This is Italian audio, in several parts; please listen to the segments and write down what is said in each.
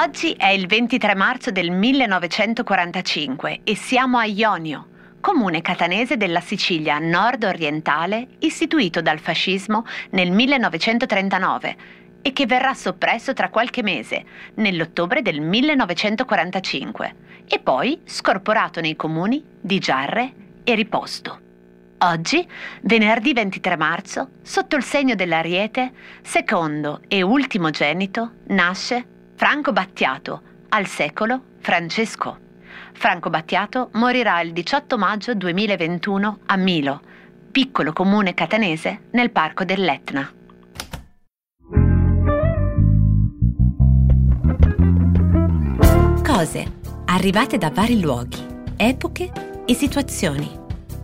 Oggi è il 23 marzo del 1945 e siamo a Ionio, comune catanese della Sicilia nord-orientale istituito dal fascismo nel 1939 e che verrà soppresso tra qualche mese, nell'ottobre del 1945, e poi scorporato nei comuni di Giarre e Riposto. Oggi, venerdì 23 marzo, sotto il segno dell'Ariete, secondo e ultimogenito, nasce Franco Battiato, al secolo Francesco. Franco Battiato morirà il 18 maggio 2021 a Milo, piccolo comune catanese nel parco dell'Etna. Cose arrivate da vari luoghi, epoche e situazioni.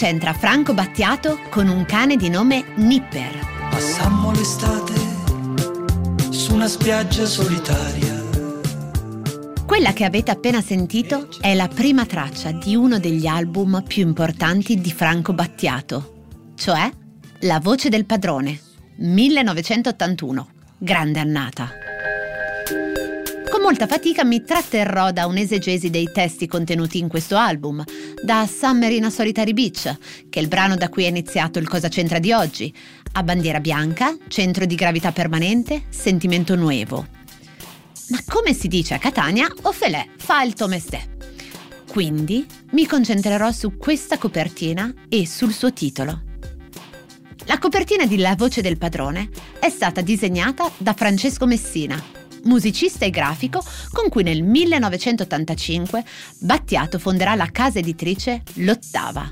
C'entra Franco Battiato con un cane di nome Nipper? Passammo l'estate su una spiaggia solitaria. Quella che avete appena sentito è la prima traccia di uno degli album più importanti di Franco Battiato, cioè La voce del padrone, 1981, grande annata. Molta fatica mi tratterrò da un'esegesi dei testi contenuti in questo album, da Summer in a Solitary Beach, che è il brano da cui è iniziato il Cosa c'entra di oggi, a Bandiera Bianca, Centro di gravità permanente, Sentimento Nuevo. Ma come si dice a Catania, Ofelè fa il tomestè. Quindi mi concentrerò su questa copertina e sul suo titolo. La copertina di La voce del padrone è stata disegnata da Francesco Messina, musicista e grafico con cui nel 1985 Battiato fonderà la casa editrice L'Ottava.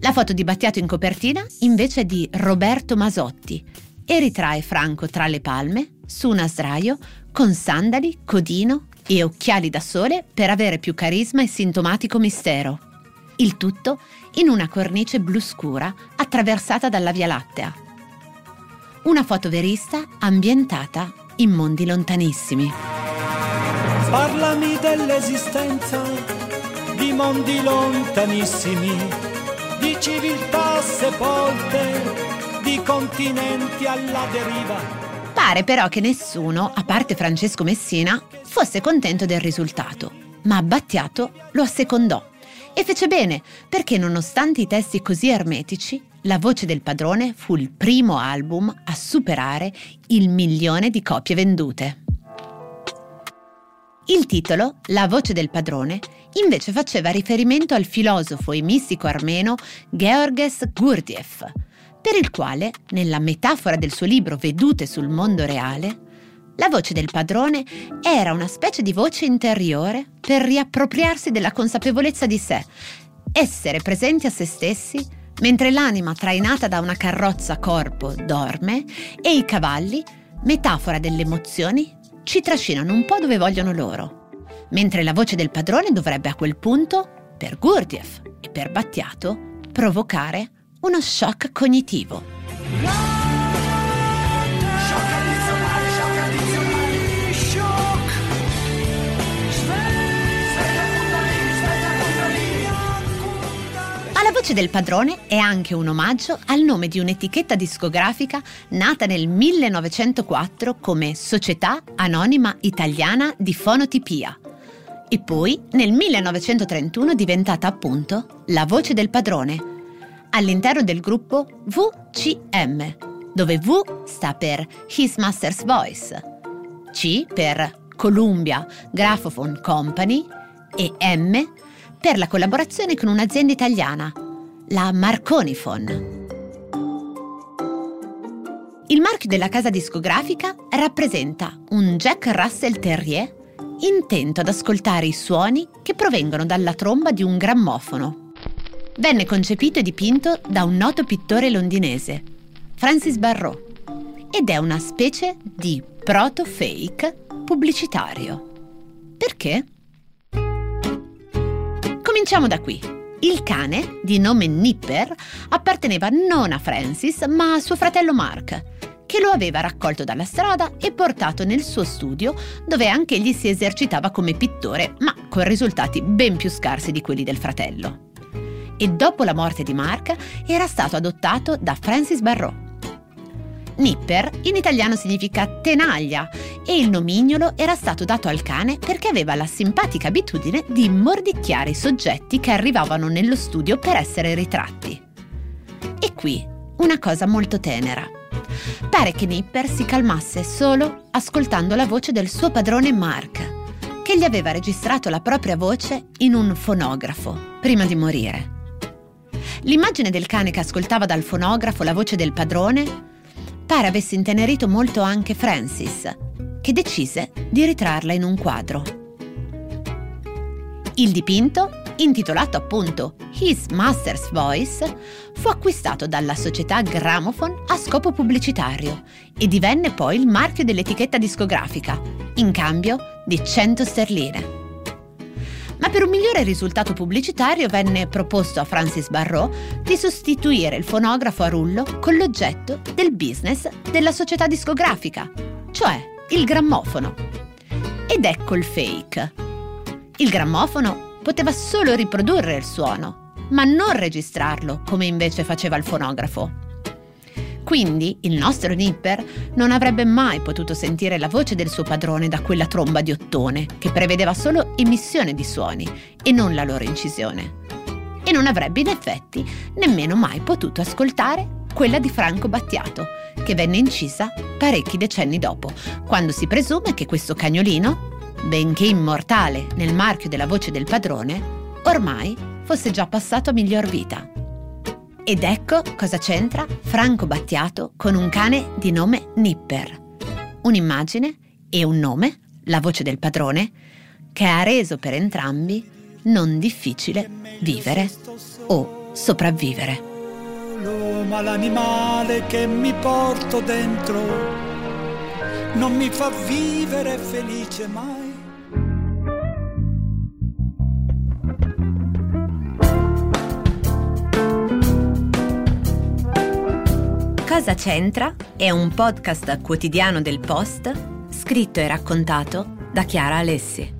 La foto di Battiato in copertina invece è di Roberto Masotti e ritrae Franco tra le palme, su un asdraio, con sandali, codino e occhiali da sole per avere più carisma e sintomatico mistero. Il tutto in una cornice blu scura attraversata dalla Via Lattea. Una foto verista ambientata in mondi lontanissimi. Parlami dell'esistenza di mondi lontanissimi, di civiltà sepolte, di continenti alla deriva Pare però che nessuno, a parte Francesco Messina, fosse contento del risultato, ma Battiato lo assecondò e fece bene, perché nonostante i testi così ermetici, La voce del padrone fu il primo album a superare il milione di copie vendute. Il titolo, La voce del padrone, invece faceva riferimento al filosofo e mistico armeno Georges Gurdjieff, per il quale, nella metafora del suo libro Vedute sul mondo reale, la voce del padrone era una specie di voce interiore per riappropriarsi della consapevolezza di sé, essere presenti a se stessi mentre l'anima trainata da una carrozza corpo dorme e i cavalli, metafora delle emozioni, ci trascinano un po' dove vogliono loro. Mentre la voce del padrone dovrebbe a quel punto, per Gurdjieff e per Battiato, provocare uno shock cognitivo. Voce del padrone è anche un omaggio al nome di un'etichetta discografica nata nel 1904 come Società Anonima Italiana di Fonotipia. E poi nel 1931 diventata appunto La voce del padrone all'interno del gruppo VCM, dove V sta per His Master's Voice, C per Columbia Graphophone Company e M per la collaborazione con un'azienda italiana, la Marconifon. Il marchio della casa discografica rappresenta un Jack Russell Terrier intento ad ascoltare i suoni che provengono dalla tromba di un grammofono Venne concepito e dipinto da un noto pittore londinese, Francis Barrault, ed è una specie di proto-fake pubblicitario. Perché? Cominciamo da qui. Il cane, di nome Nipper, apparteneva non a Francis, ma a suo fratello Mark, che lo aveva raccolto dalla strada e portato nel suo studio, dove anch'egli si esercitava come pittore, ma con risultati ben più scarsi di quelli del fratello. E dopo la morte di Mark era stato adottato da Francis Barrault. Nipper in italiano significa tenaglia e il nomignolo era stato dato al cane perché aveva la simpatica abitudine di mordicchiare i soggetti che arrivavano nello studio per essere ritratti. E qui una cosa molto tenera. Pare che Nipper si calmasse solo ascoltando la voce del suo padrone Mark, che gli aveva registrato la propria voce in un fonografo prima di morire. L'immagine del cane che ascoltava dal fonografo la voce del padrone pare avesse intenerito molto anche Francis, che decise di ritrarla in un quadro. Il dipinto, intitolato appunto His Master's Voice, fu acquistato dalla società Gramophone a scopo pubblicitario e divenne poi il marchio dell'etichetta discografica, in cambio di 100 sterline. Ma per un migliore risultato pubblicitario venne proposto a Francis Barrault di sostituire il fonografo a rullo con l'oggetto del business della società discografica, cioè il grammofono. Ed ecco il fake. Il grammofono poteva solo riprodurre il suono, ma non registrarlo come invece faceva il fonografo. Quindi il nostro Nipper non avrebbe mai potuto sentire la voce del suo padrone da quella tromba di ottone, che prevedeva solo emissione di suoni e non la loro incisione. E non avrebbe in effetti nemmeno mai potuto ascoltare quella di Franco Battiato, che venne incisa parecchi decenni dopo, quando si presume che questo cagnolino, benché immortale nel marchio della voce del padrone, ormai fosse già passato a miglior vita. Ed ecco cosa c'entra Franco Battiato con un cane di nome Nipper. Un'immagine e un nome, la voce del padrone, che ha reso per entrambi non difficile vivere o sopravvivere. Ma l'animale che mi porto dentro non mi fa vivere felice mai. Cosa c'entra è un podcast quotidiano del Post scritto e raccontato da Chiara Alessi.